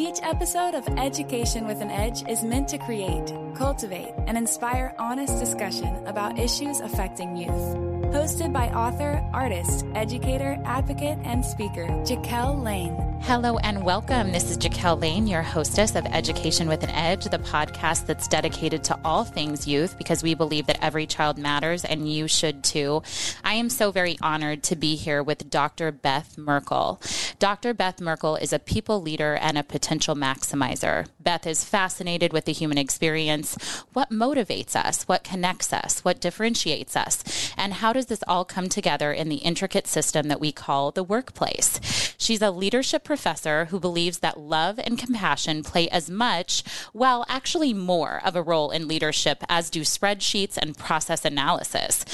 Each episode of Education with an Edge is meant to create, cultivate, and inspire honest discussion about issues affecting youth. Hosted by author, artist, educator, advocate, and speaker, Jaquel Lane. Hello and welcome. This is Jaquel Lane, your hostess of Education with an Edge, the podcast that's dedicated to all things youth because we believe that every child matters and you should too. I am so very honored to be here with Dr. Beth Merkel. Dr. Beth Merkel is a people leader and a potential maximizer. Beth is fascinated with the human experience, what motivates us, what connects us, what differentiates us, and how does this all come together in the intricate system that we call the workplace. She's a leadership professor who believes that love and compassion play as much, well, actually more of a role in leadership as do spreadsheets and process analysis.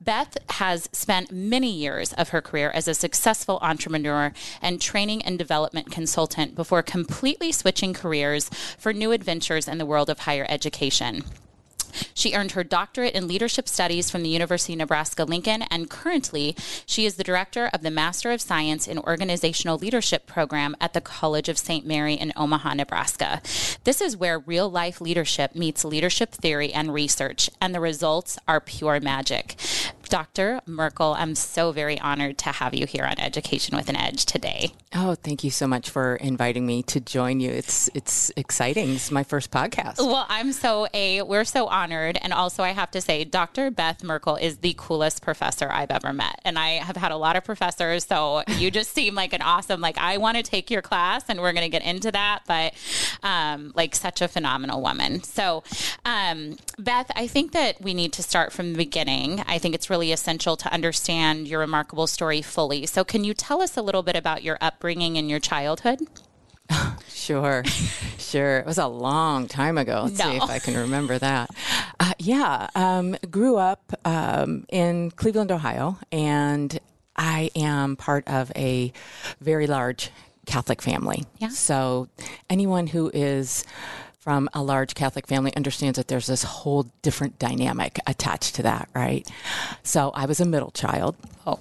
Beth has spent many years of her career as a successful entrepreneur and training and development consultant before completely switching careers for new adventures in the world of higher education. She earned her doctorate in leadership studies from the University of Nebraska Lincoln, and currently she is the director of the Master of Science in Organizational Leadership program at the College of St. Mary in Omaha, Nebraska. This is where real life leadership meets leadership theory and research, and the results are pure magic. Dr. Merkel, I'm so very honored to have you here on Education with an Edge today. Oh, thank you so much for inviting me to join you. It's it's exciting. It's my first podcast. Well, I'm so a we're so honored and also I have to say Dr. Beth Merkel is the coolest professor I've ever met. And I have had a lot of professors, so you just seem like an awesome like I want to take your class and we're going to get into that, but um, like such a phenomenal woman. So, um, Beth, I think that we need to start from the beginning. I think it's really essential to understand your remarkable story fully. So, can you tell us a little bit about your upbringing and your childhood? Sure, sure. It was a long time ago. Let's No. see if I can remember that. Uh, yeah, um, grew up um, in Cleveland, Ohio, and I am part of a very large Catholic family. Yeah. So anyone who is from a large Catholic family understands that there's this whole different dynamic attached to that, right? So I was a middle child. Oh,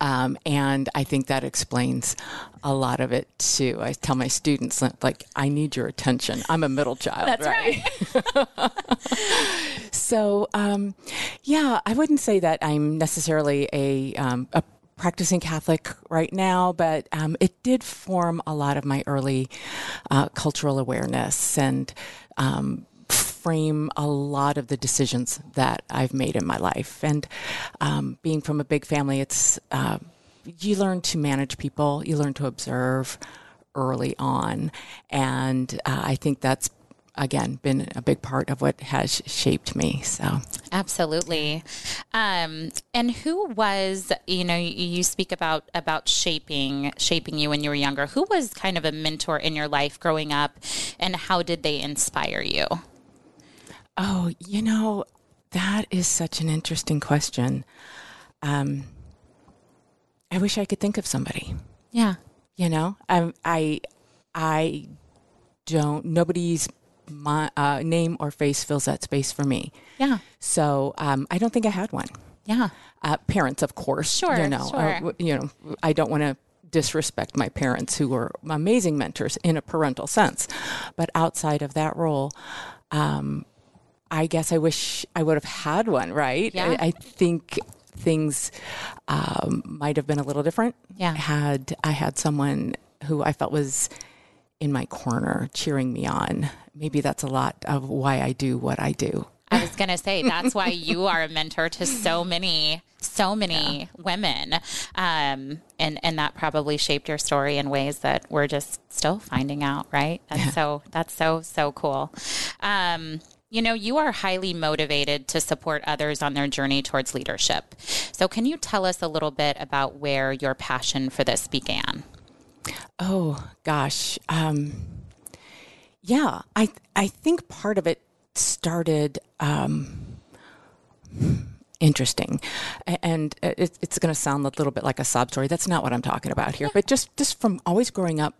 Um, and I think that explains a lot of it too. I tell my students, like, I need your attention. I'm a middle child. that's right. So, um, yeah, I wouldn't say that I'm necessarily a, um, a practicing Catholic right now, but um, it did form a lot of my early uh, cultural awareness and um, frame a lot of the decisions that I've made in my life. And um, being from a big family, it's uh, you learn to manage people, you learn to observe early on, and uh, I think that's again been a big part of what has shaped me. So. Absolutely. Um, and who was, you know, you, speak about about shaping shaping you when you were younger. Who was kind of a mentor in your life growing up and how did they inspire you? Oh, you know, that is such an interesting question. Um, I wish I could think of somebody. Yeah. You know, I, I, I don't. Nobody's my, uh, name or face fills that space for me. Yeah. So um, I don't think I had one. Yeah. Uh, parents, of course. Sure, You know, sure. uh, you know, I don't want to disrespect my parents who were amazing mentors in a parental sense, but outside of that role, um, I guess I wish I would have had one. Right? Yeah. I, I think things um, might have been a little different. Yeah. Had I had someone who I felt was in my corner cheering me on. Maybe that's a lot of why I do what I do. I was going to say that's why you are a mentor to so many so many women. Um, and and that probably shaped your story in ways that we're just still finding out right? That's so that's so so cool. Um, you know you are highly motivated to support others on their journey towards leadership. So can you tell us a little bit about where your passion for this began Oh gosh, um, yeah. I I think part of it started um, interesting, and it, it's going to sound a little bit like a sob story. That's not what I'm talking about here. But just just from always growing up,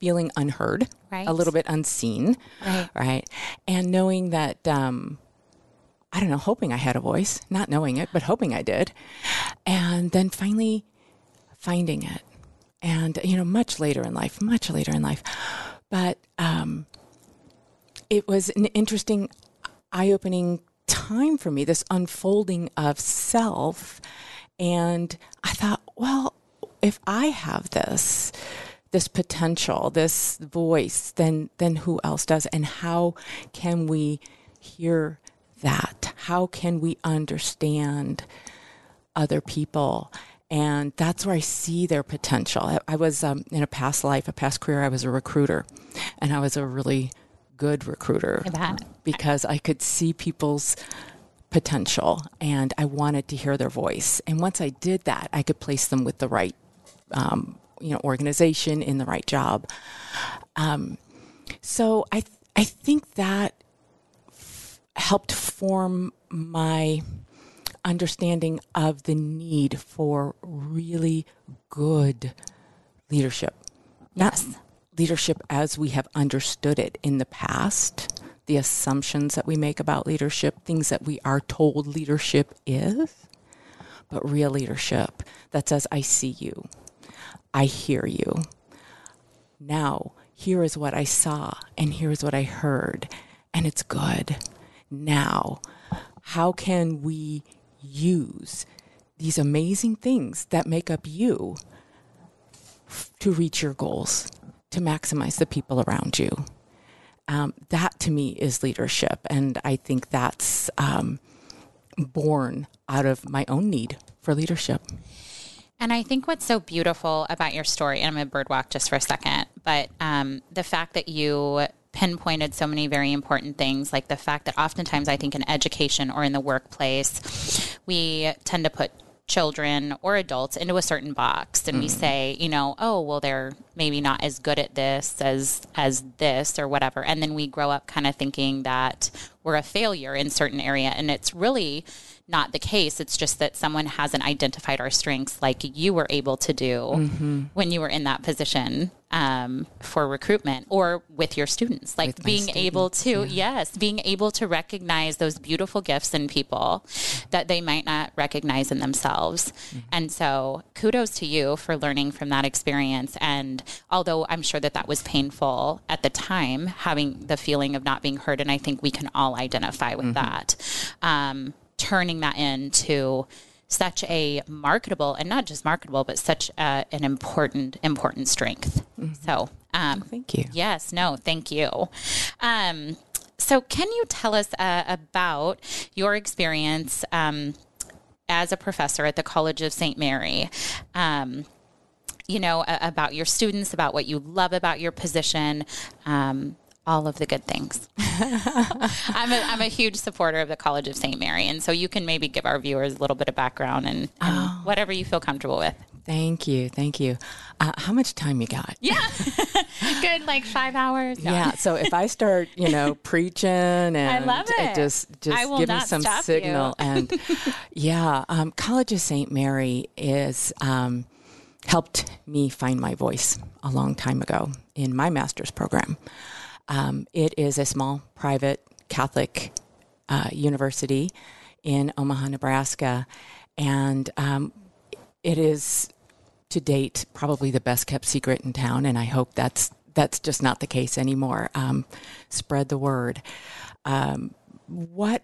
feeling unheard, Right. a little bit unseen, Right. right, and knowing that. Um, I don't know, hoping I had a voice, not knowing it, but hoping I did. And then finally finding it. And, you know, much later in life, much later in life, but um, it was an interesting, eye opening time for me, this unfolding of self. And I thought, well, if I have this, this potential, this voice, then then who else does? And how can we hear that? How can we understand other people? And that's where I see their potential. I, I was um, in a past life, a past career, I was a recruiter, and I was a really good recruiter because I could see people's potential and I wanted to hear their voice. And once I did that, I could place them with the right, um, you know, organization in the right job. Um, so I, th- I think that f- helped form my understanding of the need for really good leadership. Yes. Not leadership as we have understood it in the past, the assumptions that we make about leadership, things that we are told leadership is, but real leadership that says, I see you, I hear you. Now, here is what I saw, and here is what I heard, and it's good. Now, how can we use these amazing things that make up you to reach your goals, to maximize the people around you? Um, that to me is leadership. And I think that's um, born out of my own need for leadership. And I think what's so beautiful about your story, and I'm to birdwalk just for a second, but um, the fact that you pinpointed so many very important things, like the fact that oftentimes I think in education or in the workplace, we tend to put children or adults into a certain box and mm. we say you know oh well they're maybe not as good at this as as this or whatever and then we grow up kind of thinking that we're a failure in certain area and it's really not the case. It's just that someone hasn't identified our strengths like you were able to do mm-hmm. when you were in that position um, for recruitment or with your students. Like with being students, able to, yeah. yes, being able to recognize those beautiful gifts in people that they might not recognize in themselves. Mm-hmm. And so kudos to you for learning from that experience. And although I'm sure that that was painful at the time, having the feeling of not being heard, and I think we can all identify with mm-hmm. that. Um, turning that into such a marketable and not just marketable, but such an important, important strength. Mm-hmm. So, um, thank you. Yes, no, thank you. Um, so, can you tell us uh, about your experience um, as a professor at the College of St. Mary? Um, you know, about your students, about what you love about your position, um, all of the good things. I'm, a, I'm a huge supporter of the College of St. Mary. And so you can maybe give our viewers a little bit of background and, and oh. whatever you feel comfortable with. Thank you. Thank you. Uh, how much time you got? Yeah. Good, like five hours. No. Yeah. So if I start, you know, preaching and I love it. just, just give me some signal. and yeah, um, College of St. Mary is, um, helped me find my voice a long time ago in my master's program. Um, it is a small private Catholic uh, university in Omaha, Nebraska, and um, it is to date probably the best kept secret in town. And I hope that's that's just not the case anymore. Um, spread the word. Um, what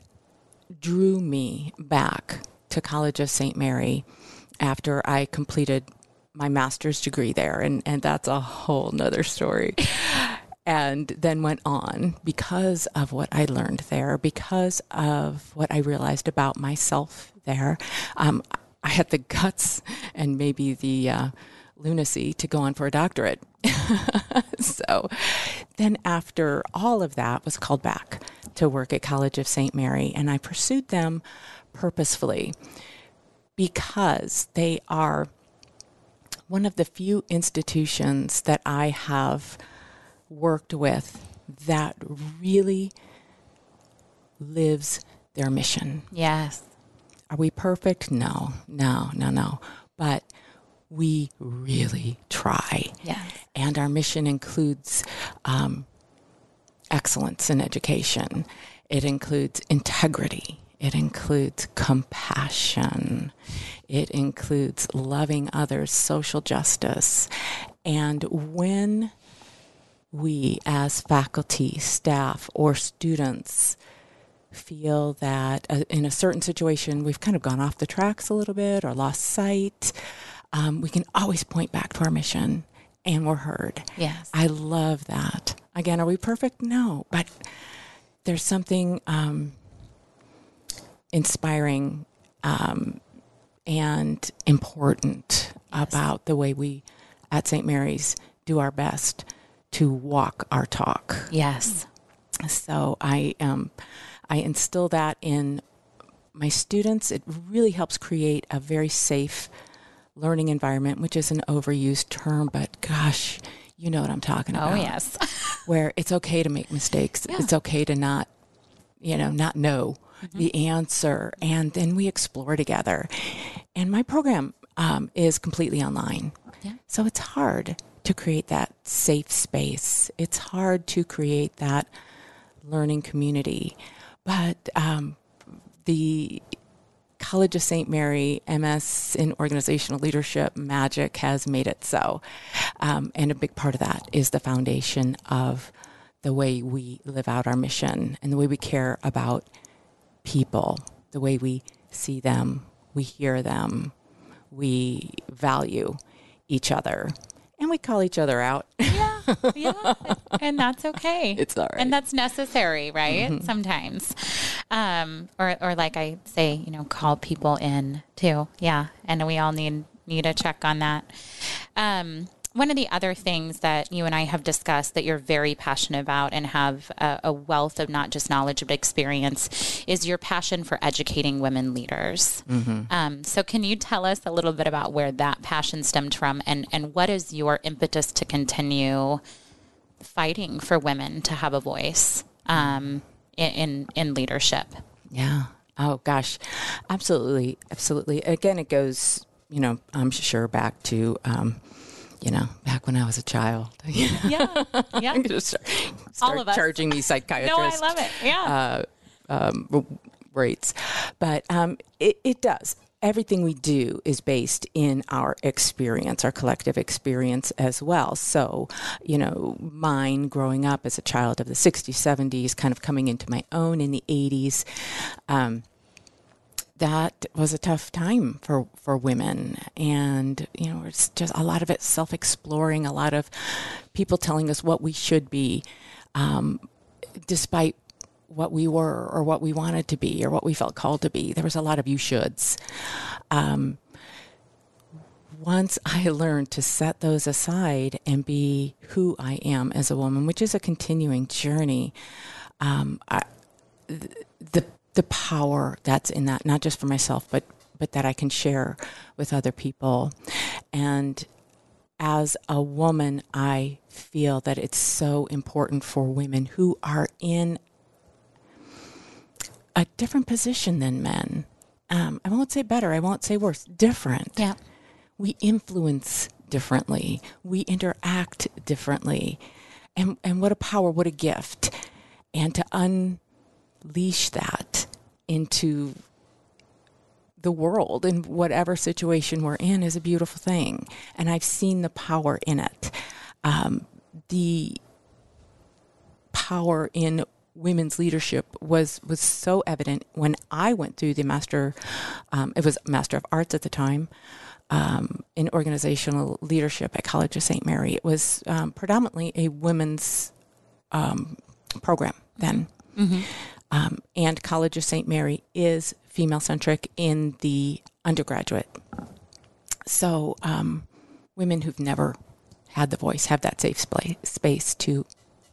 drew me back to College of St. Mary after I completed my master's degree there, and, and that's a whole nother story and then went on because of what I learned there, because of what I realized about myself there. Um, I had the guts and maybe the uh, lunacy to go on for a doctorate. so then, after all of that, was called back to work at College of St. Mary, and I pursued them purposefully because they are one of the few institutions that I have worked with that really lives their mission. Yes. Are we perfect? No, no, no, no. But we really try. Yes. And our mission includes um, excellence in education, it includes integrity, it includes compassion, it includes loving others, social justice. And when we as faculty, staff, or students feel that uh, in a certain situation we've kind of gone off the tracks a little bit or lost sight, um, we can always point back to our mission and we're heard. Yes. I love that. Again, are we perfect? No, but there's something um, inspiring um, and important about the way we at St. Mary's do our best to walk our talk. Yes. So I um, I instill that in my students. It really helps create a very safe learning environment, which is an overused term, but gosh, you know what I'm talking about. Oh, yes. where it's okay to make mistakes. Yeah. It's okay to not, you know, not know Mm-hmm. the answer. And then we explore together. And my program um, is completely online. Yeah. So it's hard to create that safe space. It's hard to create that learning community. But um, the College of St. Mary MS in organizational leadership magic has made it so. Um, and a big part of that is the foundation of the way we live out our mission and the way we care about people, the way we see them, we hear them, we value each other, and we call each other out. Yeah. Yeah. and that's okay. It's all right. And that's necessary, right? Sometimes. Um, or, or like I say, you know, call people in too. Yeah. And we all need, need a check on that. Um, one of the other things that you and I have discussed that you're very passionate about and have a, a wealth of not just knowledge but experience is your passion for educating women leaders. Um, so, can you tell us a little bit about where that passion stemmed from and, and what is your impetus to continue fighting for women to have a voice um, in, in, in leadership? Yeah. Oh gosh, absolutely, absolutely. Again, it goes, you know, I'm sure back to, um, you know, back when I was a child. Yeah. Yeah. I'm gonna start, All of us. charging these psychiatrists. No, I love it. Yeah. um, rates, but um, it, it does. Everything we do is based in our experience, our collective experience as well. So, you know, mine growing up as a child of the 60s, 70s, kind of coming into my own in the 80s. Um, that was a tough time for, for women. And, you know, it's just a lot of it self exploring, a lot of people telling us what we should be, um, despite what we were or what we wanted to be or what we felt called to be. There was a lot of you shoulds. Um, once I learned to set those aside and be who I am as a woman, which is a continuing journey, um, I, the the power that's in that, not just for myself, but but that I can share with other people, and as a woman, I feel that it's so important for women who are in a different position than men. Um, I won't say better, I won't say worse, different. yeah. We influence differently, we interact differently. And, and what a power, what a gift. And to unleash that into the world in whatever situation we're in is a beautiful thing. And I've seen the power in it. Um, the power in women's leadership was was so evident when I went through the master. Um, it was master of arts at the time um, in organizational leadership at College of St. Mary. It was um, predominantly a women's um, program then. Um, and College of St. Mary is female centric in the undergraduate. So, um, women who've never had the voice have that safe spa- space to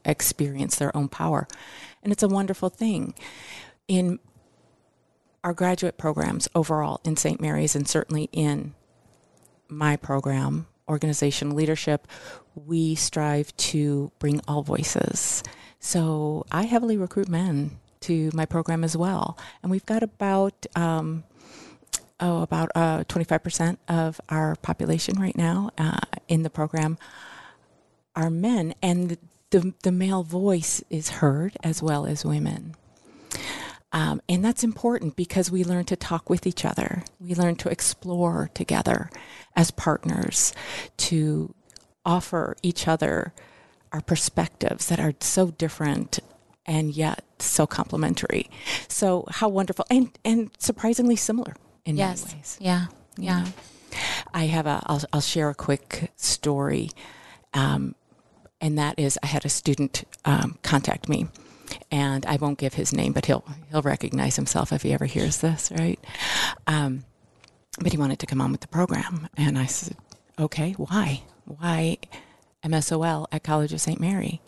experience their own power. And it's a wonderful thing. In our graduate programs overall in St. Mary's, and certainly in my program, organizational leadership, we strive to bring all voices. So I heavily recruit men to my program as well, and we've got about um, oh about uh, twenty five percent of our population right now uh, in the program are men, and the the male voice is heard as well as women. Um, and that's important because we learn to talk with each other. We learn to explore together as partners, to offer each other our perspectives that are so different and yet so complementary. So how wonderful and and surprisingly similar in yes. many ways. Yeah. Yeah. I have a. I'll, I'll share a quick story, um, and that is I had a student um, contact me, and I won't give his name, but he'll he'll recognize himself if he ever hears this, right? Um, but he wanted to come on with the program, and I said, "Okay, why? Why MSOL at College of St. Mary?"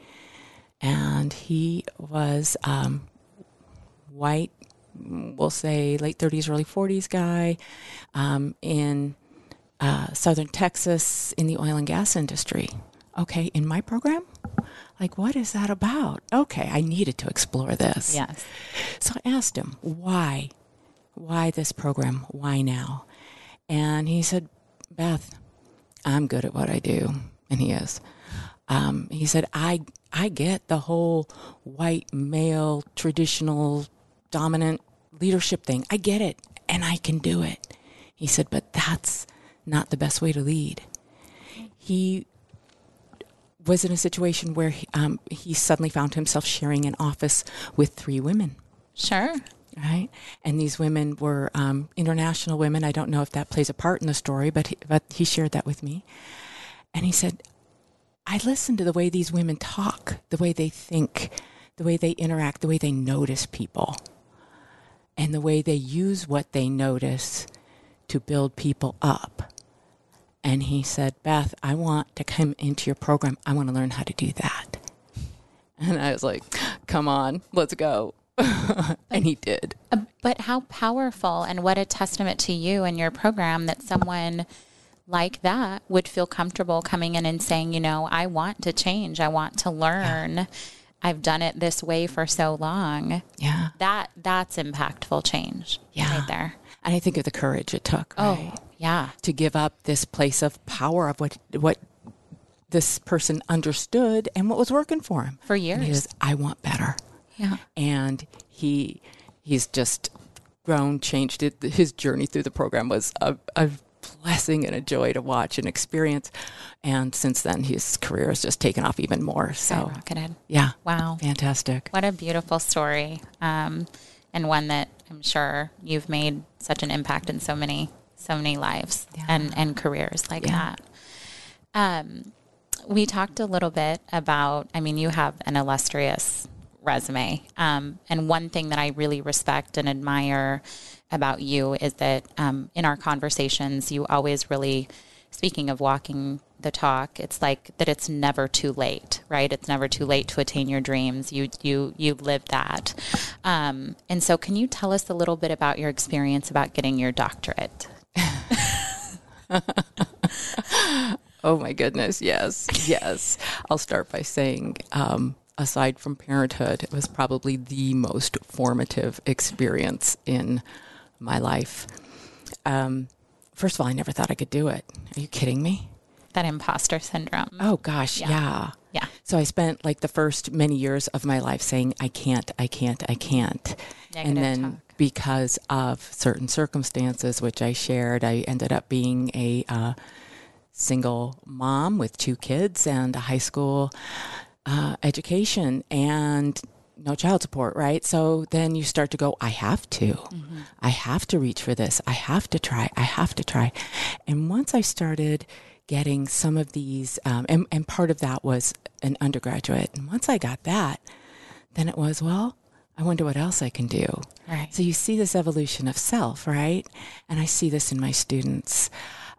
And he was um, white, we'll say late 30s, early 40s guy um, in uh, southern Texas in the oil and gas industry. Okay, in my program? Like, what is that about? Okay, I needed to explore this. Yes. So I asked him, why? Why this program? Why now? And he said, Beth, I'm good at what I do. And he is. Um, he said, I, I get the whole white male traditional dominant leadership thing. I get it and I can do it. He said, but that's not the best way to lead. He was in a situation where he, um, he suddenly found himself sharing an office with three women. Sure. Right, and these women were um, international women. I don't know if that plays a part in the story, but he, but he shared that with me, and he said, "I listen to the way these women talk, the way they think, the way they interact, the way they notice people, and the way they use what they notice to build people up." And he said, Beth, I want to come into your program. I want to learn how to do that. And I was like, come on, let's go. and he did. But how powerful and what a testament to you and your program that someone like that would feel comfortable coming in and saying, you know, I want to change. I want to learn. I've done it this way for so long. Yeah. That that's impactful change. Yeah. Right there. And I think of the courage it took, oh, right? Oh, yeah. To give up this place of power of what what this person understood and what was working for him. For years. says, I want better. Yeah. And he he's just grown, changed it. His journey through the program was a, a blessing and a joy to watch and experience. And since then his career has just taken off even more. So Skyrocketed. yeah. Wow. Fantastic. What a beautiful story. Um, and one that I'm sure you've made such an impact in so many, so many lives and, and careers like Yeah. that. Um, we talked a little bit about, I mean, you have an illustrious resume. Um, and one thing that I really respect and admire about you is that um, in our conversations, you always really, speaking of walking the talk, it's like that it's never too late, right? It's never too late to attain your dreams. You you you live that. Um, and so, can you tell us a little bit about your experience about getting your doctorate? Oh my goodness, yes, yes. I'll start by saying, um, aside from parenthood, it was probably the most formative experience in my life. Um, first of all, I never thought I could do it. Are you kidding me? That imposter syndrome. Oh gosh, yeah. Yeah. So I spent like the first many years of my life saying, I can't, I can't, I can't. and then talk. because of certain circumstances, which I shared, I ended up being a uh, single mom with two kids and a high school uh, education and no child support, right? So then you start to go, I have to. I have to reach for this. I have to try. I have to try. And once I started getting some of these, um, and, and part of that was an undergraduate. And once I got that, then it was, well, I wonder what else I can do. Right. So you see this evolution of self, right? And I see this in my students.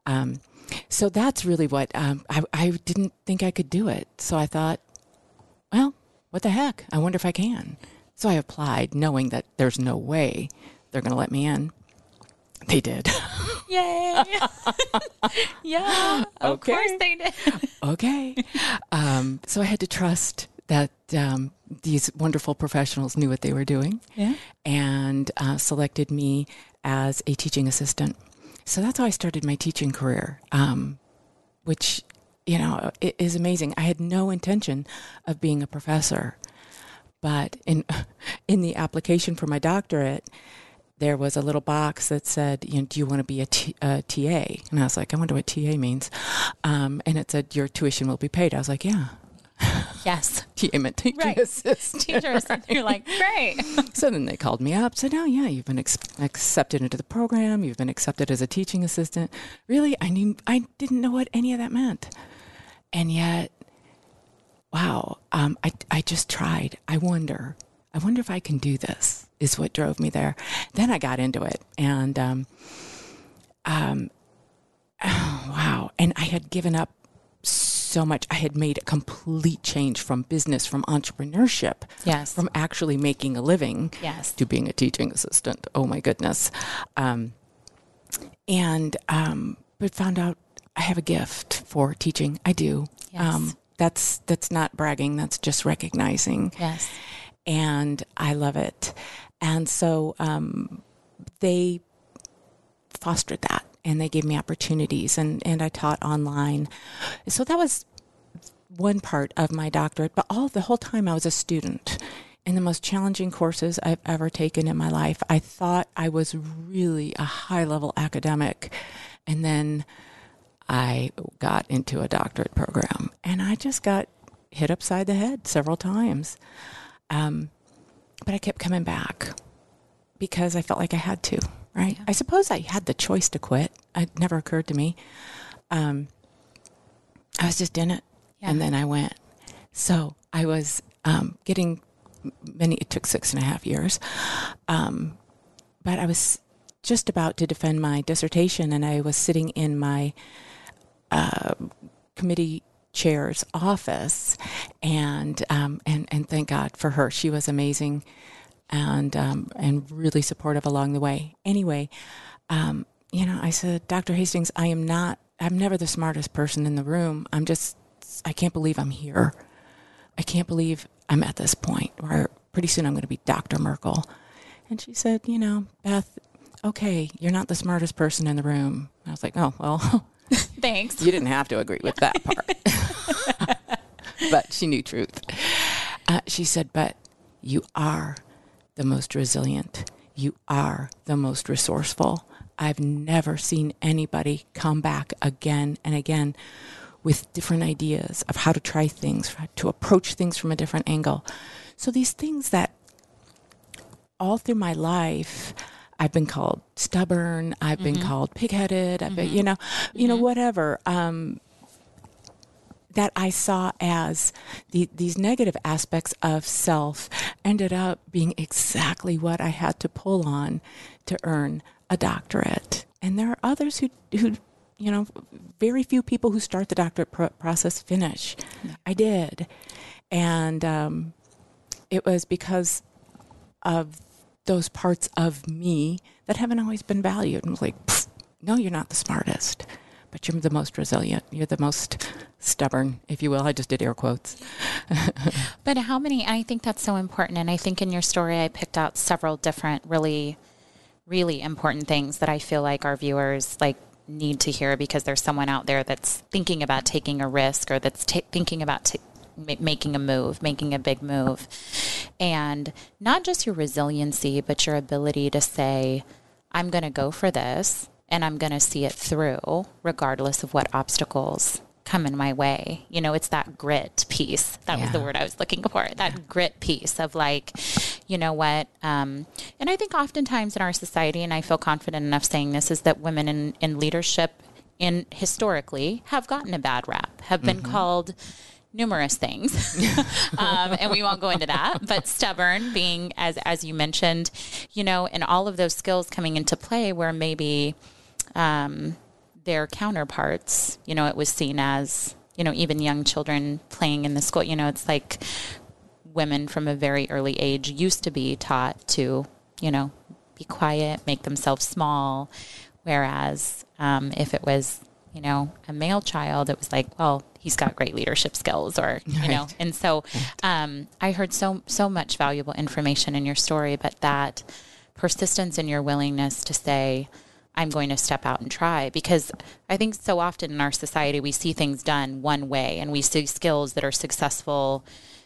Um, so that's really what um, I, I didn't think I could do it. So I thought, well, what the heck? I wonder if I can. So I applied, knowing that there's no way they're going to let me in. They did. Yay. yeah. Of Okay. course they did. okay. Um, so I had to trust that um, these wonderful professionals knew what they were doing Yeah. and uh, selected me as a teaching assistant. So that's how I started my teaching career, um, which, you know, it is amazing. I had no intention of being a professor, but in in the application for my doctorate, there was a little box that said, you know, do you want to be a, T- a TA? And I was like, I wonder what TA means. Um, and it said, your tuition will be paid. I was like, yeah. Yes. TA meant teaching Right. assistant. Teacher assistant. You're like, great. So then they called me up, said, "Oh yeah, you've been ex- accepted into the program. You've been accepted as a teaching assistant." Really, I knew I didn't know what any of that meant, and yet, wow, um, I I just tried. I wonder, I wonder if I can do this. Is what drove me there. Then I got into it, and um, um, oh, wow, and I had given up so much. I had made a complete change from business, from entrepreneurship, Yes. from actually making a living, Yes. to being a teaching assistant. Oh my goodness. Um, and um, but found out I have a gift for teaching. I do. Yes. Um, that's that's not bragging. That's just recognizing Yes. and I love it. And so um, they fostered that and they gave me opportunities and, and I taught online. So that was one part of my doctorate, but all the whole time I was a student in the most challenging courses I've ever taken in my life. I thought I was really a high level academic. And then I got into a doctorate program and I just got hit upside the head several times. Um, but I kept coming back because I felt like I had to, right? I suppose I had the choice to quit. It never occurred to me. Um, I was just in it. And then I went. So I was um, getting many, it took six and a half years. Um, but I was just about to defend my dissertation and I was sitting in my uh, committee chair's office and um, and and thank God for her. She was amazing and um, and really supportive along the way. Anyway, um, you know, I said, Dr. Hastings, I am not. I'm never the smartest person in the room. I'm just. I can't believe I'm here. I can't believe I'm at this point where pretty soon I'm going to be Dr. Merkel. And she said, you know, Beth, okay, you're not the smartest person in the room. I was like, oh, well, Thanks. you didn't have to agree with that part. but she knew truth. Uh, she said, but you are the most resilient. You are the most resourceful. I've never seen anybody come back again and again with different ideas of how to try things, to approach things from a different angle. So these things that all through my life, I've been called stubborn. I've been called pigheaded. I've been, you know, you know, whatever. Um, that I saw as the, these negative aspects of self ended up being exactly what I had to pull on to earn a doctorate. And there are others who, who you know, very few people who start the doctorate pro- process finish. I did. And um, it was because of those parts of me that haven't always been valued. And like, no, you're not the smartest, but you're the most resilient. You're the most stubborn, if you will. I just did air quotes. But how many? I think that's so important. And I think in your story, I picked out several different really, really important things that I feel like our viewers like need to hear because there's someone out there that's thinking about taking a risk or that's ta thinking about ma- making a move, making a big move. And not just your resiliency, but your ability to say, I'm going to go for this and I'm going to see it through regardless of what obstacles come in my way. You know, it's that grit piece. That was the word I was looking for. That grit piece of like, you know what? Um, and I think oftentimes in our society, and I feel confident enough saying this, is that women in, in leadership in historically have gotten a bad rap, have been called numerous things, um, and we won't go into that. But stubborn, being as as you mentioned, you know, and all of those skills coming into play, where maybe um, their counterparts, you know, it was seen as you know even young children playing in the school. You know, it's like women from a very early age used to be taught to, you know, be quiet, make themselves small, whereas um, if it was you know, a male child, it was like, well, he's got great leadership skills or, you know, and so um, I heard so, so much valuable information in your story, but that persistence and your willingness to say, I'm going to step out and try because I think so often in our society we see things done one way and we see skills that are successful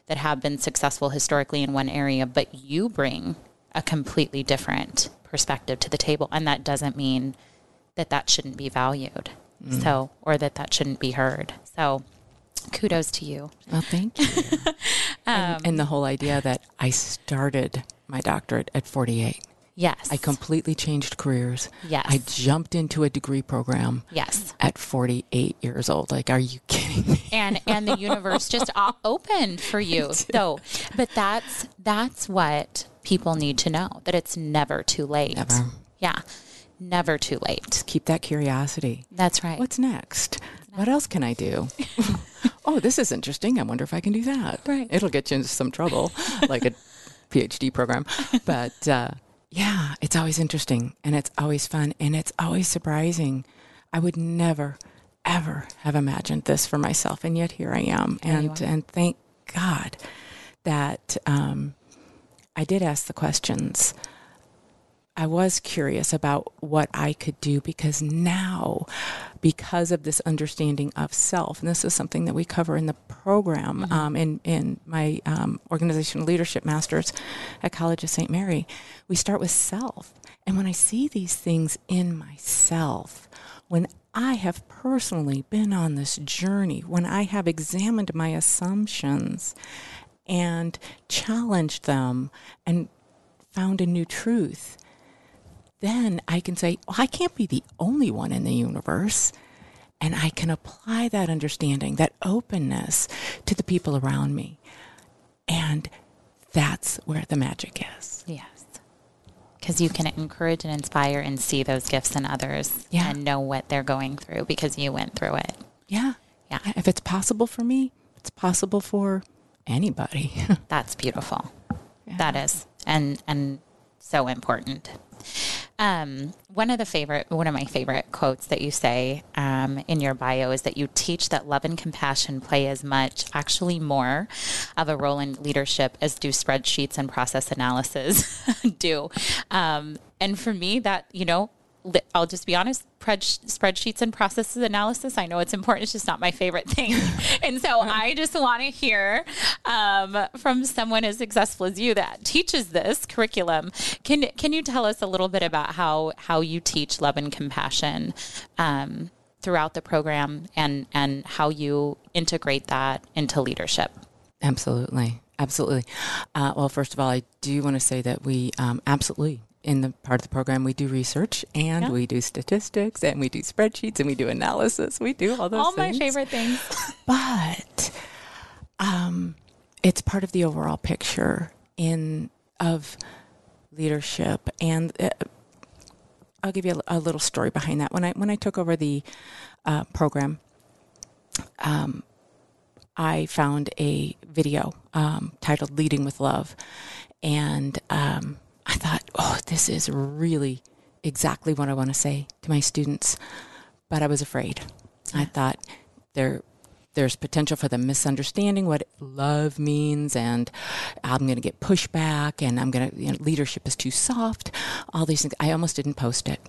that have been successful historically in one area, but you bring a completely different perspective to the table. And that doesn't mean that that shouldn't be valued. Mm. So, or that that shouldn't be heard. So, Kudos to you. Well, thank you. and, and the um, whole idea that I started my doctorate at 48. Yes. I completely changed careers. Yes. I jumped into a degree program. Yes. At 48 years old. Like, are you kidding me? And and the universe just opened for you. So, but that's that's what people need to know that it's never too late. Never. Yeah. Never too late. Keep that curiosity. That's right. What's next? What else can I do? oh, this is interesting. I wonder if I can do that. Right. It'll get you into some trouble, like a PhD program. But uh, yeah, it's always interesting and it's always fun and it's always surprising. I would never, ever have imagined this for myself, and yet here I am. And and thank God that um, I did ask the questions. I was curious about what I could do because now, because of this understanding of self, and this is something that we cover in the program Mm-hmm. um, in in my um, organizational leadership masters at College of St. Mary, we start with self. And when I see these things in myself, when I have personally been on this journey, when I have examined my assumptions and challenged them and found a new truth, then I can say, well, I can't be the only one in the universe. And I can apply that understanding, that openness to the people around me. And that's where the magic is. Yes. Because you can encourage and inspire and see those gifts in others Yeah. and know what they're going through because you went through it. Yeah. Yeah. If it's possible for me, it's possible for anybody. That's beautiful. That is. And and so important. Um, one of the favorite, one of my favorite quotes that you say um, in your bio is that you teach that love and compassion play as much, actually more, of a role in leadership as do spreadsheets and process analysis do. Um, and for me, that you know, I'll just be honest, spreadsheets and processes analysis. I know it's important. It's just not my favorite thing. and so I just want to hear um, from someone as successful as you that teaches this curriculum. Can can you tell us a little bit about how how you teach love and compassion? Um, throughout the program and and how you integrate that into leadership Absolutely. Absolutely. Uh, well, first of all, I do want to say that we um, absolutely, in the part of the program, we do research and Yeah. we do statistics and we do spreadsheets and we do analysis. We do all those all my favorite things but um, it's part of the overall picture in of leadership and uh, I'll give you a, a little story behind that when I when I took over the uh, program um, I found a video um, titled Leading with Love and um, I thought oh this is really exactly what I want to say to my students but I was afraid. I thought there there's potential for them misunderstanding what love means and I'm going to get pushback and I'm going to you know, leadership is too soft all these things. I almost didn't post it.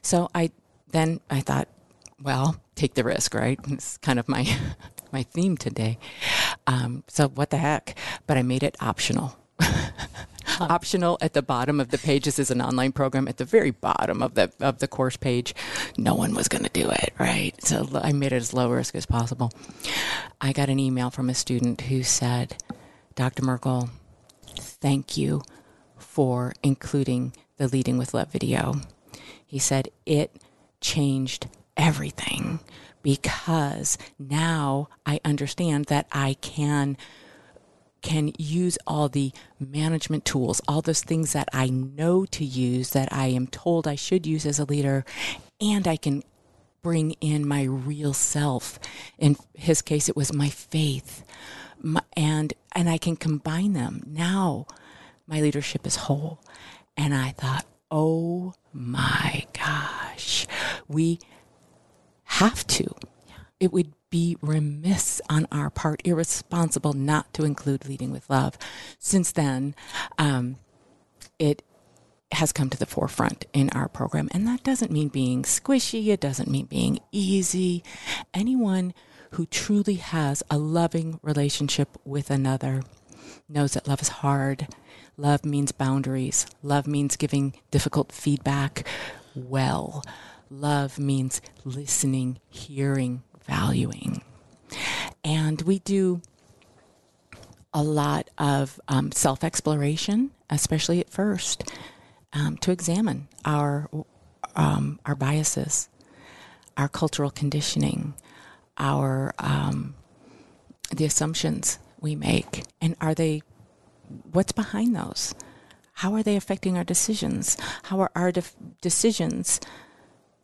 So I then I thought well take the risk right? It's kind of my my theme today. Um, so what the heck? But I made it optional optional at the bottom of the page. This is an online program at the very bottom of the of the course page. No one was going to do it, right? So I made it as low risk as possible. I got an email from a student who said, "Dr. Merkel, thank you for including the Leading with Love video." He said it changed everything because now I understand that I can can use all the management tools, all those things that I know to use, that I am told I should use as a leader, and I can bring in my real self. In his case, it was my faith, my, and and I can combine them. Now, my leadership is whole, and I thought, oh my gosh, we have to. It would be remiss on our part, irresponsible not to include leading with love. Since then, um, it has come to the forefront in our program. And that doesn't mean being squishy, it doesn't mean being easy. Anyone who truly has a loving relationship with another knows that love is hard. Love means boundaries. Love means giving difficult feedback well. Love means listening, hearing, valuing. And we do a lot of um, self exploration, especially at first, um, to examine our um, our biases, our cultural conditioning, our um, the assumptions we make, and are they what's behind those? How are they affecting our decisions? How are our decisions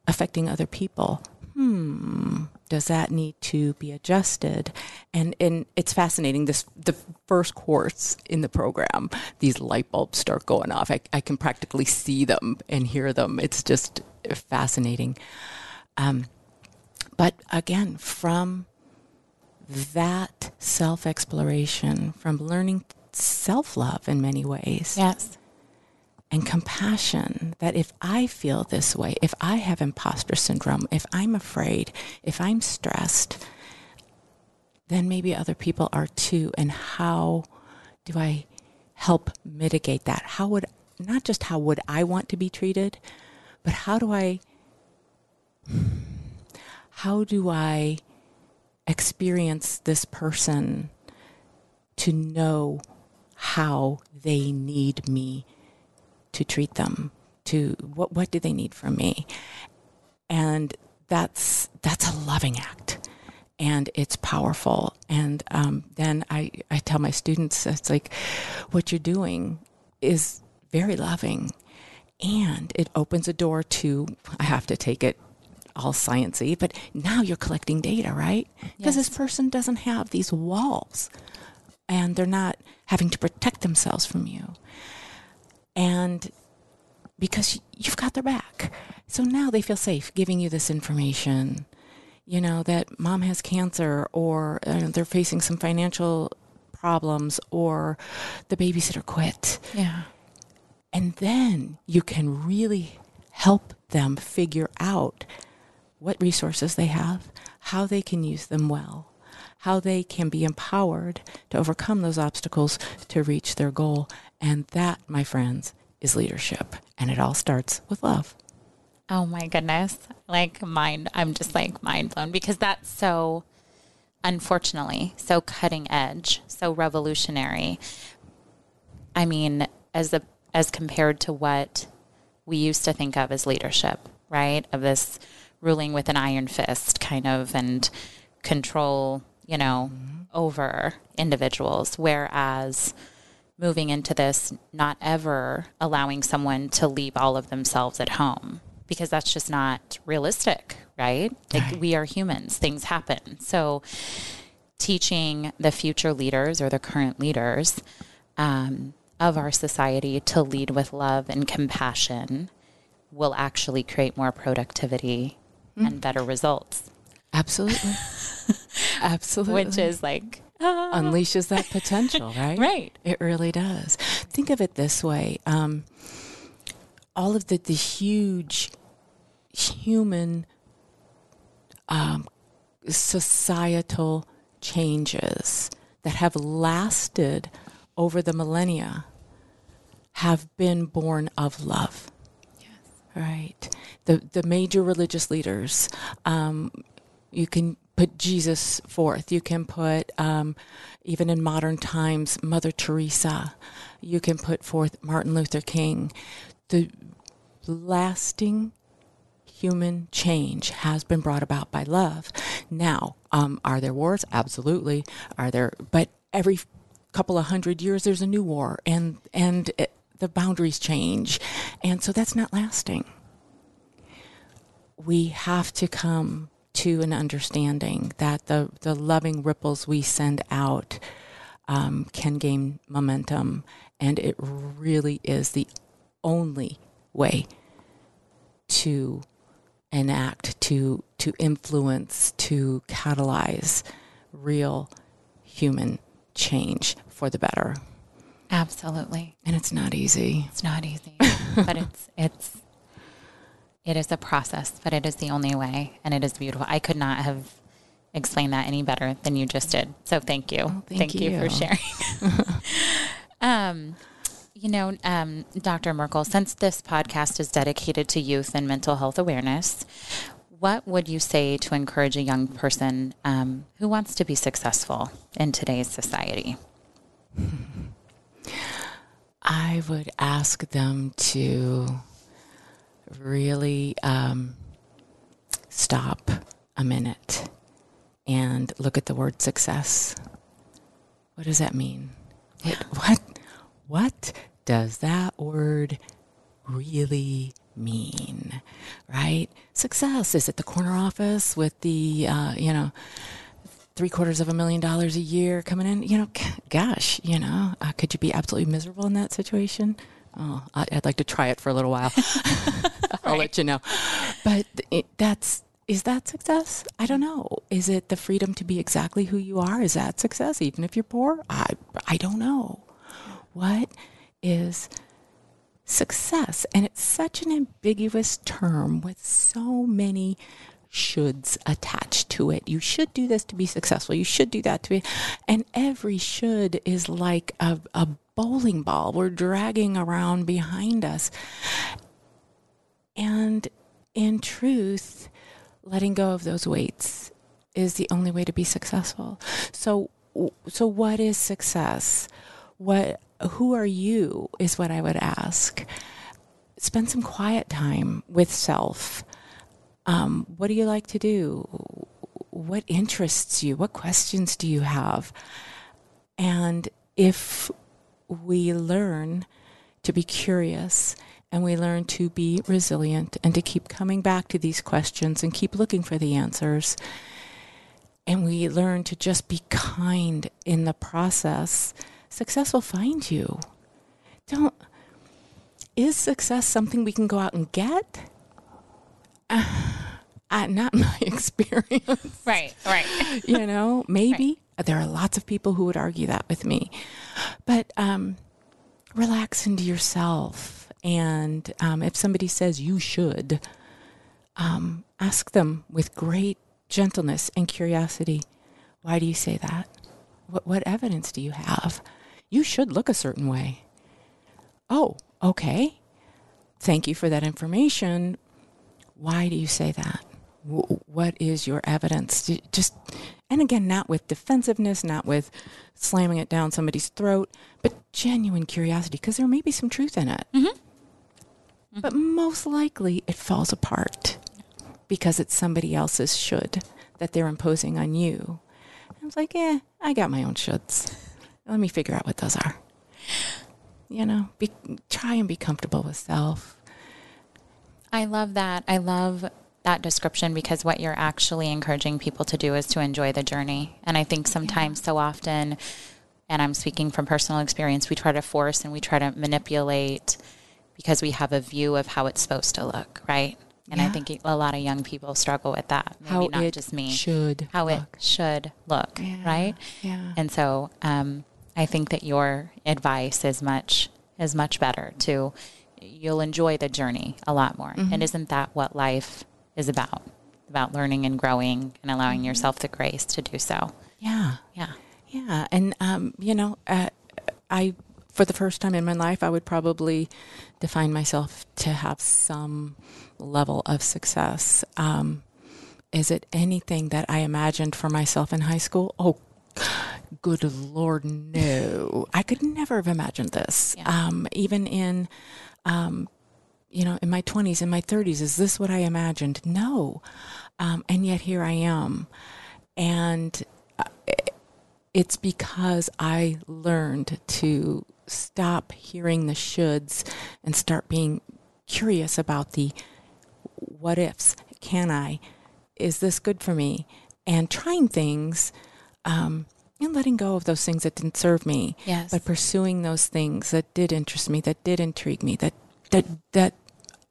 affecting other people? Hmm, does that need to be adjusted? And and it's fascinating. This the first course in the program, these light bulbs start going off. I, I can practically see them and hear them. It's just fascinating. Um, but again, from that self exploration, from learning self love in many ways. Yes. And compassion that if I feel this way, if I have imposter syndrome, if I'm afraid, if I'm stressed, then maybe other people are too. And how do I help mitigate that? How would, not just how would I want to be treated, but how do I, how do I experience this person to know how they need me to treat them to what what do they need from me? And that's that's a loving act. And it's powerful. And um, then I, I tell my students it's like what you're doing is very loving. And it opens a door to i have to take it all sciency but now you're collecting data right? Because Yes. this person doesn't have these walls. And they're not having to protect themselves from you. And because you've got their back. So now they feel safe giving you this information, you know, that mom has cancer or uh, they're facing some financial problems or the babysitter quit. Yeah. And then you can really help them figure out what resources they have, how they can use them well, how they can be empowered to overcome those obstacles to reach their goal. And that, my friends, is leadership. And it all starts with love. Oh my goodness. Like mind I'm just like mind blown because that's so unfortunately so cutting edge, so revolutionary. I mean, as the as compared to what we used to think of as leadership, right? Of this ruling with an iron fist kind of and control, you know, mm-hmm. over individuals whereas moving into this not ever allowing someone to leave all of themselves at home because that's just not realistic, right? Like we are humans, things happen. So teaching the future leaders or the current leaders um, of our society to lead with love and compassion will actually create more productivity and better results, Absolutely. Absolutely. which is like, unleashes that potential, right? Right. It really does. Think of it this way: um, all of the the huge human um, societal changes that have lasted over the millennia have been born of love. Yes. Right. The the major religious leaders, um, you can put Jesus forth. You can put um, even in modern times Mother Teresa. You can put forth Martin Luther King. The lasting human change has been brought about by love. Now, um, are there wars? Absolutely. Are there? But every couple of hundred years, there's a new war, and and it, the boundaries change, and so that's not lasting. We have to come to an understanding that the the loving ripples we send out um, can gain momentum, and it really is the only way to enact, to to influence, to catalyze real human change for the better. absolutely. And it's not easy. It's not easy, but it's it's it is a process, but it is the only way, and it is beautiful. I could not have explained that any better than you just did. So thank you, thank you. for sharing. um, you know, um, Dr. Merkel, since this podcast is dedicated to youth and mental health awareness, what would you say to encourage a young person um, who wants to be successful in today's society? I would ask them to really um, stop a minute and look at the word success. What does that mean? What, what, what does that word really mean? Right? Success is it the corner office with the uh, you know three quarters of a million dollars a year coming in. You know, gosh, you know, uh, could you be absolutely miserable in that situation? Oh, I'd like to try it for a little while. I'll right. let you know. But it, that's is that success? I don't know. Is it the freedom to be exactly who you are? Is that success, even if you're poor? I I don't know. What is success? And it's such an ambiguous term with so many shoulds attached to it. You should do this to be successful. You should do that to be. And every should is like a, a bowling ball we're dragging around behind us. And in truth, letting go of those weights is the only way to be successful. So, so what is success? What, who are you? Is what I would ask. Spend some quiet time with self um, what do you like to do? What interests you? What questions do you have? And if we learn to be curious and we learn to be resilient and to keep coming back to these questions and keep looking for the answers, and we learn to just be kind in the process, success will find you. Don't. Is success something we can go out and get? Uh, not my experience. Right, right. you know, maybe right. There are lots of people who would argue that with me, but um, relax into yourself. And um, if somebody says you should, um, ask them with great gentleness and curiosity, why do you say that? What, what evidence do you have? You should look a certain way. Oh, okay. Thank you for that information. Why do you say that? What is your evidence? Just, and again, not with defensiveness, not with slamming it down somebody's throat, but genuine curiosity, because there may be some truth in it. Mm-hmm. Mm-hmm. But most likely it falls apart because it's somebody else's should that they're imposing on you. I was like, eh, I got my own shoulds. Let me figure out what those are. You know, be, try and be comfortable with self. I love that. I love that description because what you're actually encouraging people to do is to enjoy the journey. And I think sometimes, so often, and I'm speaking from personal experience, we try to force and we try to manipulate because we have a view of how it's supposed to look, right? And yeah. I think a lot of young people struggle with that. Maybe how not just me. Should how look. it should look, yeah. right? Yeah. And so um, I think that your advice is much is much better to you'll enjoy the journey a lot more. Mm-hmm. And isn't that what life is about about learning and growing and allowing mm-hmm. yourself the grace to do so. Yeah, yeah, yeah. And um, you know, uh, I for the first time in my life, I would probably define myself to have some level of success. Um, is it anything that I imagined for myself in high school? Oh, good Lord, no. I could never have imagined this. Yeah. Um, even in um, you know, in my 20s, in my 30s, is this what I imagined? No. Um, and yet here I am. And uh, it's because I learned to stop hearing the shoulds and start being curious about the what ifs. Can I? Is this good for me? And trying things um, and letting go of those things that didn't serve me. Yes. But pursuing those things that did interest me, that did intrigue me, that that that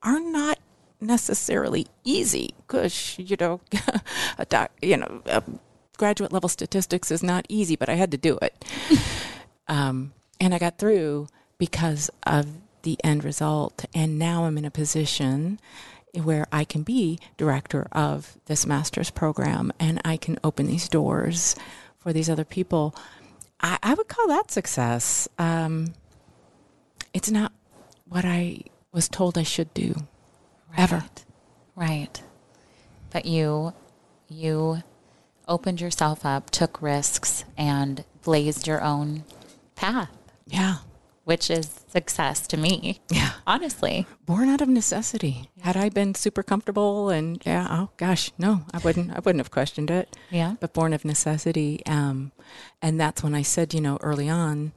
are not necessarily easy. Because you know a doc, you know a graduate level statistics is not easy but i had to do it. Um, and i got through because of the end result. And now i'm in a position where i can be director of this master's program and i can open these doors for these other people. I, I would call that success. Um, it's not what i was told I should do, right. ever. Right. but you you opened yourself up, took risks, and blazed your own path, Yeah. which is success to me. Yeah. Honestly. Born out of necessity. Had I been super comfortable and yeah, oh gosh, no, I wouldn't I wouldn't have questioned it. Yeah. But born of necessity. Um, and that's when I said, you know, early on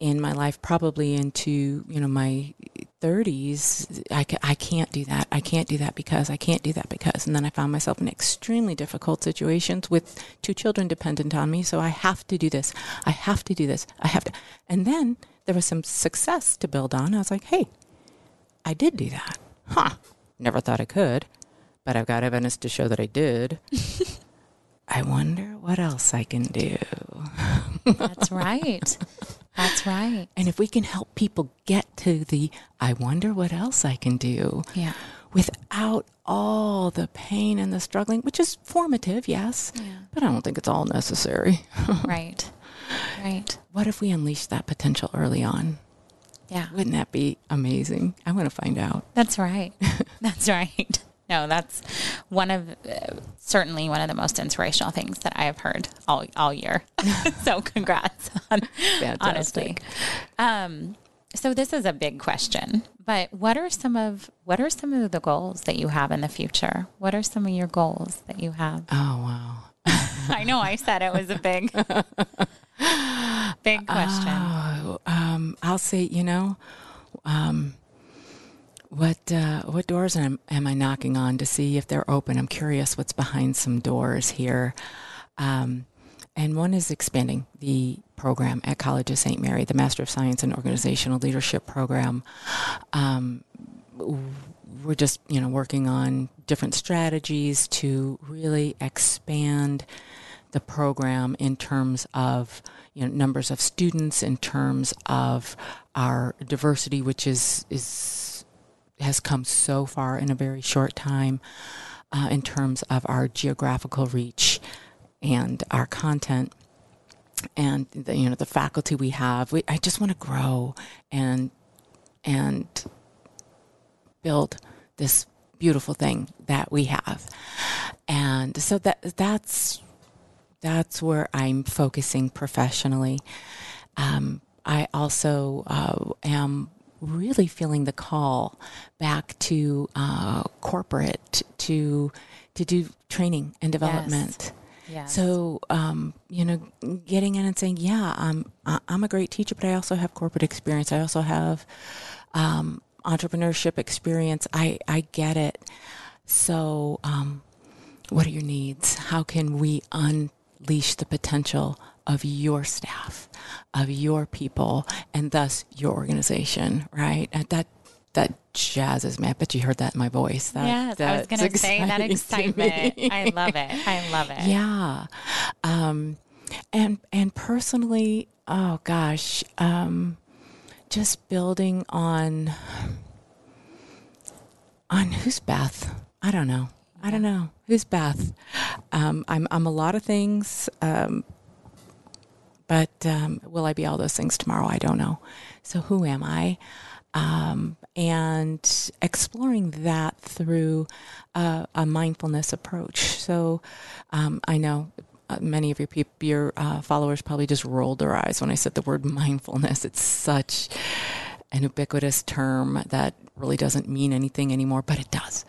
in my life, probably into, you know, my 30s, I, ca- I can't do that. I can't do that because I can't do that because. And then I found myself in extremely difficult situations with two children dependent on me. So I have to do this. I have to do this. I have to. And then there was some success to build on. I was like, hey, I did do that. Huh. Never thought I could, but I've got evidence to show that I did. I wonder what else I can do. That's right. That's right. And if we can help people get to the, I wonder what else I can do Yeah. without all the pain and the struggling, which is formative, yes, Yeah. but I don't think it's all necessary. Right. Right. what if we unleash that potential early on? Yeah. Wouldn't that be amazing? I want to find out. That's right. That's right. No, that's one of uh, certainly one of the most inspirational things that I have heard all all year. so congrats on honestly. Um, so this is a big question, but what are some of what are some of the goals that you have in the future? What are some of your goals that you have? Oh, wow. I know I said it was a big big question. Oh, um, I'll say, you know, um, what uh, what doors am, am I knocking on to see if they're open? I'm curious what's behind some doors here. Um, and one is expanding the program at College of St. Mary, the Master of Science in Organizational Leadership program. Um, we're just, you know, working on different strategies to really expand the program in terms of you know numbers of students, in terms of our diversity, which is is has come so far in a very short time, uh, in terms of our geographical reach and our content and the, you know the faculty we have. We, I just want to grow and and build this beautiful thing that we have, and so that that's that's where I'm focusing professionally. Um, I also uh, am really feeling the call back to uh, corporate to to do training and development. Yes. So, um, you know, getting in and saying, yeah, I'm, I'm a great teacher, but I also have corporate experience. I also have um, entrepreneurship experience. I, I get it. So, um, what are your needs? How can we unleash the potential of your staff, of your people, and thus your organization, right? And that that jazzes me. I bet you heard that in my voice. That, yes, I was going to say that exciting to me. excitement. I love it. I love it. Yeah. Um, and and personally, oh gosh, um, just building on on who's Beth? I don't know. I don't know who's Beth. Um, I'm I'm a lot of things, um, but um, will I be all those things tomorrow? I don't know. So who am I? Um, and exploring that through uh, a mindfulness approach. So um, I know uh, many of your peop- your uh, followers probably just rolled their eyes when I said the word mindfulness. It's such an ubiquitous term that really doesn't mean anything anymore, but it does.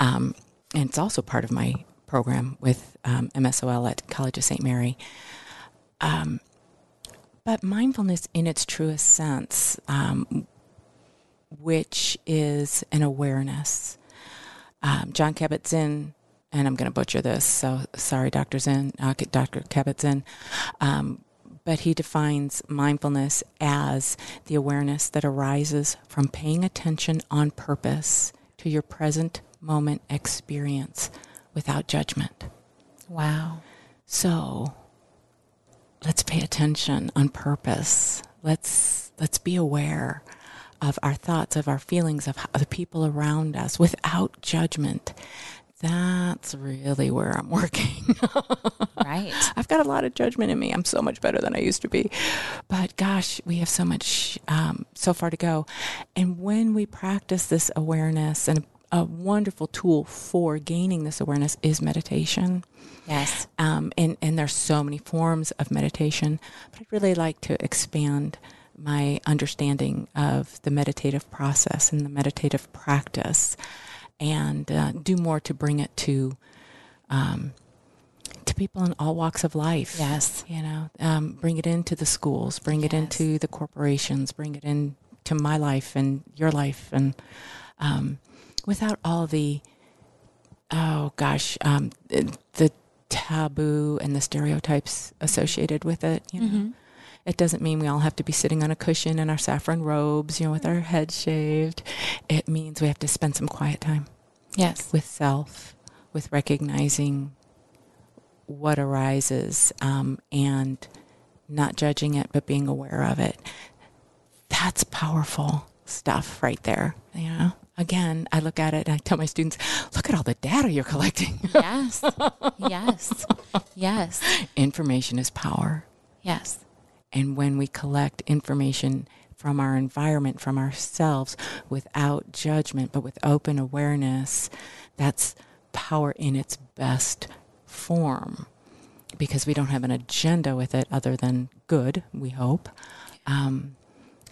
Um, and it's also part of my program with um, MSOL at College of St. Mary. Um, but mindfulness, in its truest sense, um, which is an awareness. Um, Jon Kabat-Zinn, and I'm going to butcher this, so sorry, Dr. Zinn, uh, Dr. Kabat-Zinn, um, but he defines mindfulness as the awareness that arises from paying attention on purpose to your present moment experience without judgment. Wow. So let's pay attention on purpose. Let's let's be aware of our thoughts, of our feelings, of the people around us without judgment. That's really where I'm working. Right. I've got a lot of judgment in me. I'm so much better than I used to be. But gosh, we have so much, um, so far to go. And when we practice this awareness and a wonderful tool for gaining this awareness is meditation. Yes. Um, and, and there's so many forms of meditation, but I'd really like to expand my understanding of the meditative process and the meditative practice and uh, do more to bring it to um, to people in all walks of life. Yes. You know, um, bring it into the schools, bring it into the corporations, bring it into my life and your life, and um, without all the oh gosh, um, the, taboo and the stereotypes associated with it. You know, it doesn't mean we all have to be sitting on a cushion in our saffron robes, you know, with our heads shaved. It means we have to spend some quiet time Yes. with self, with recognizing what arises um, and not judging it, but being aware of it. That's powerful stuff right there. You know, again, I look at it and I tell my students, look at all the data you're collecting. Yes. yes. Yes. Information is power. Yes. And when we collect information from our environment, from ourselves, without judgment, but with open awareness, that's power in its best form because we don't have an agenda with it other than good, we hope. Um,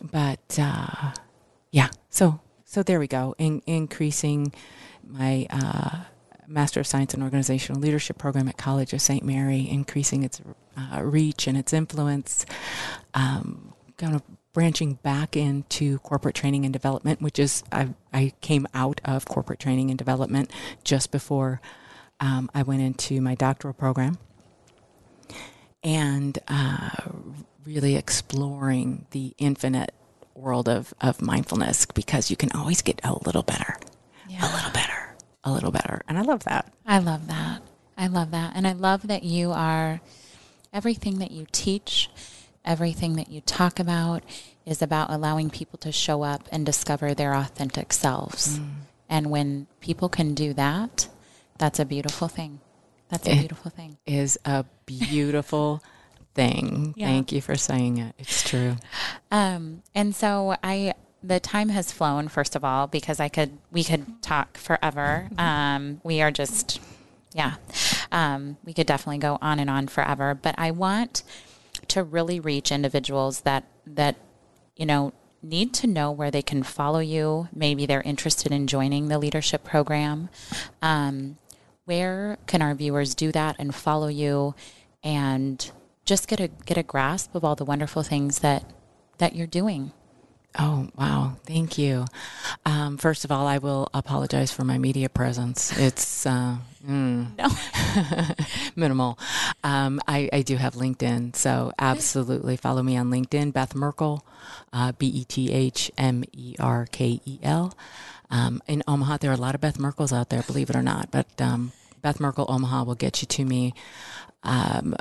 but uh, yeah, so so there we go. In, increasing my uh, Master of Science in Organizational Leadership program at College of St. Mary, increasing its uh, reach and its influence. Um, kind of branching back into corporate training and development, which is I, I came out of corporate training and development just before um, I went into my doctoral program, and uh, really exploring the infinite world of, of mindfulness because you can always get a little better, a little better, a little better. And I love that. I love that. I love that. And I love that you are everything that you teach, everything that you talk about is about allowing people to show up and discover their authentic selves. Mm. And when people can do that, that's a beautiful thing. That's a beautiful thing. Is a beautiful thing. Yeah. Thank you for saying it. It's true. Um, and so I, the time has flown, first of all, because I could, we could talk forever. Um, we are just, yeah, um, we could definitely go on and on forever. But I want to really reach individuals that that you know need to know where they can follow you. Maybe they're interested in joining the leadership program. Um, where can our viewers do that and follow you, and just get a get a grasp of all the wonderful things that that you're doing? Oh, wow. Thank you. Um, first of all, I will apologize for my media presence. It's uh, mm, minimal. Um, I, I do have LinkedIn, so absolutely follow me on LinkedIn, Beth Merkel, uh, B E T H M E R K E L. Um, in Omaha, there are a lot of Beth Merkels out there, believe it or not, but um, Beth Merkel Omaha will get you to me. Um,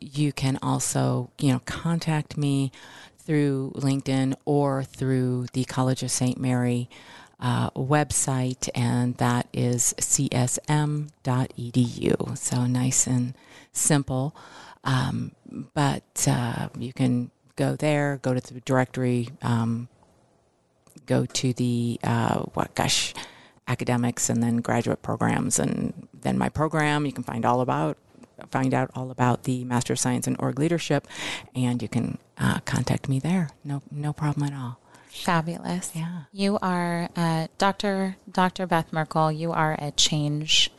you can also, you know, contact me through LinkedIn or through the College of St. Mary uh, website, and that is csm.edu. So nice and simple. Um, but uh, you can go there, go to the directory, um, go to the, uh, what, gosh, academics and then graduate programs, and then my program. You can find all about find out all about the Master of Science in Org Leadership, and you can uh, contact me there. No, no problem at all. Fabulous. Yeah. You are uh, Dr. Dr. Beth Merkel. You are a change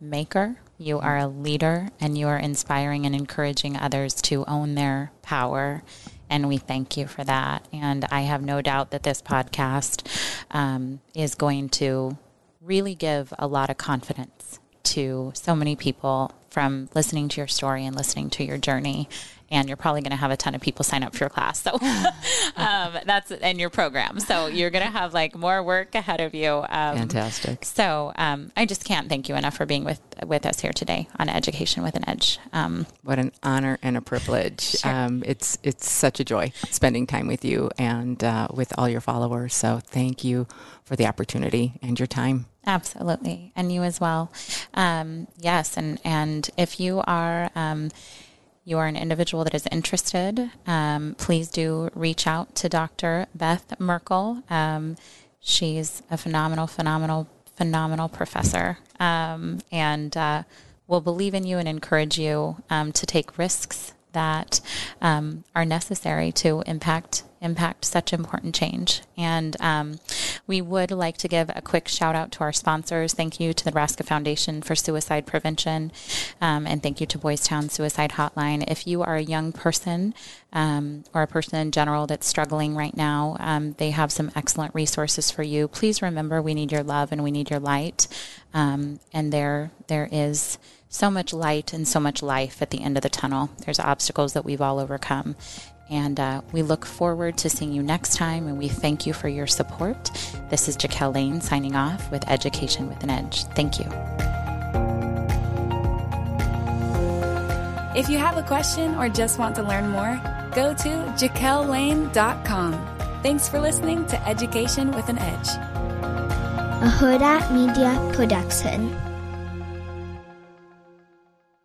maker. You are a leader, and you are inspiring and encouraging others to own their power. And we thank you for that. And I have no doubt that this podcast um, is going to really give a lot of confidence to so many people from listening to your story and listening to your journey. And you're probably going to have a ton of people sign up for your class. So um, that's in your program. So you're going to have like more work ahead of you. Um, Fantastic. So um, I just can't thank you enough for being with with us here today on Education with an Edge. Um, What an honor and a privilege. Sure. Um, it's it's such a joy spending time with you and uh, with all your followers. So thank you for the opportunity and your time. Absolutely, and you as well. Um, yes, and and if you are um, you are an individual that is interested, um, please do reach out to Dr. Beth Merkel. Um, she's a phenomenal, phenomenal phenomenal professor, um, and uh, will believe in you and encourage you um, to take risks that um, are necessary to impact impact such important change. And um, we would like to give a quick shout out to our sponsors. Thank you to the Nebraska Foundation for Suicide Prevention, um, and thank you to Boys Town Suicide Hotline. If you are a young person um, or a person in general that's struggling right now, um, they have some excellent resources for you. Please remember, we need your love and we need your light. Um, and there, there is so much light and so much life at the end of the tunnel. There's obstacles that we've all overcome. And uh, we look forward to seeing you next time, and we thank you for your support. This is Jaquel Lane signing off with Education with an Edge. Thank you. If you have a question or just want to learn more, go to jaquellane.com. Thanks for listening to Education with an Edge. A Huda Media Production.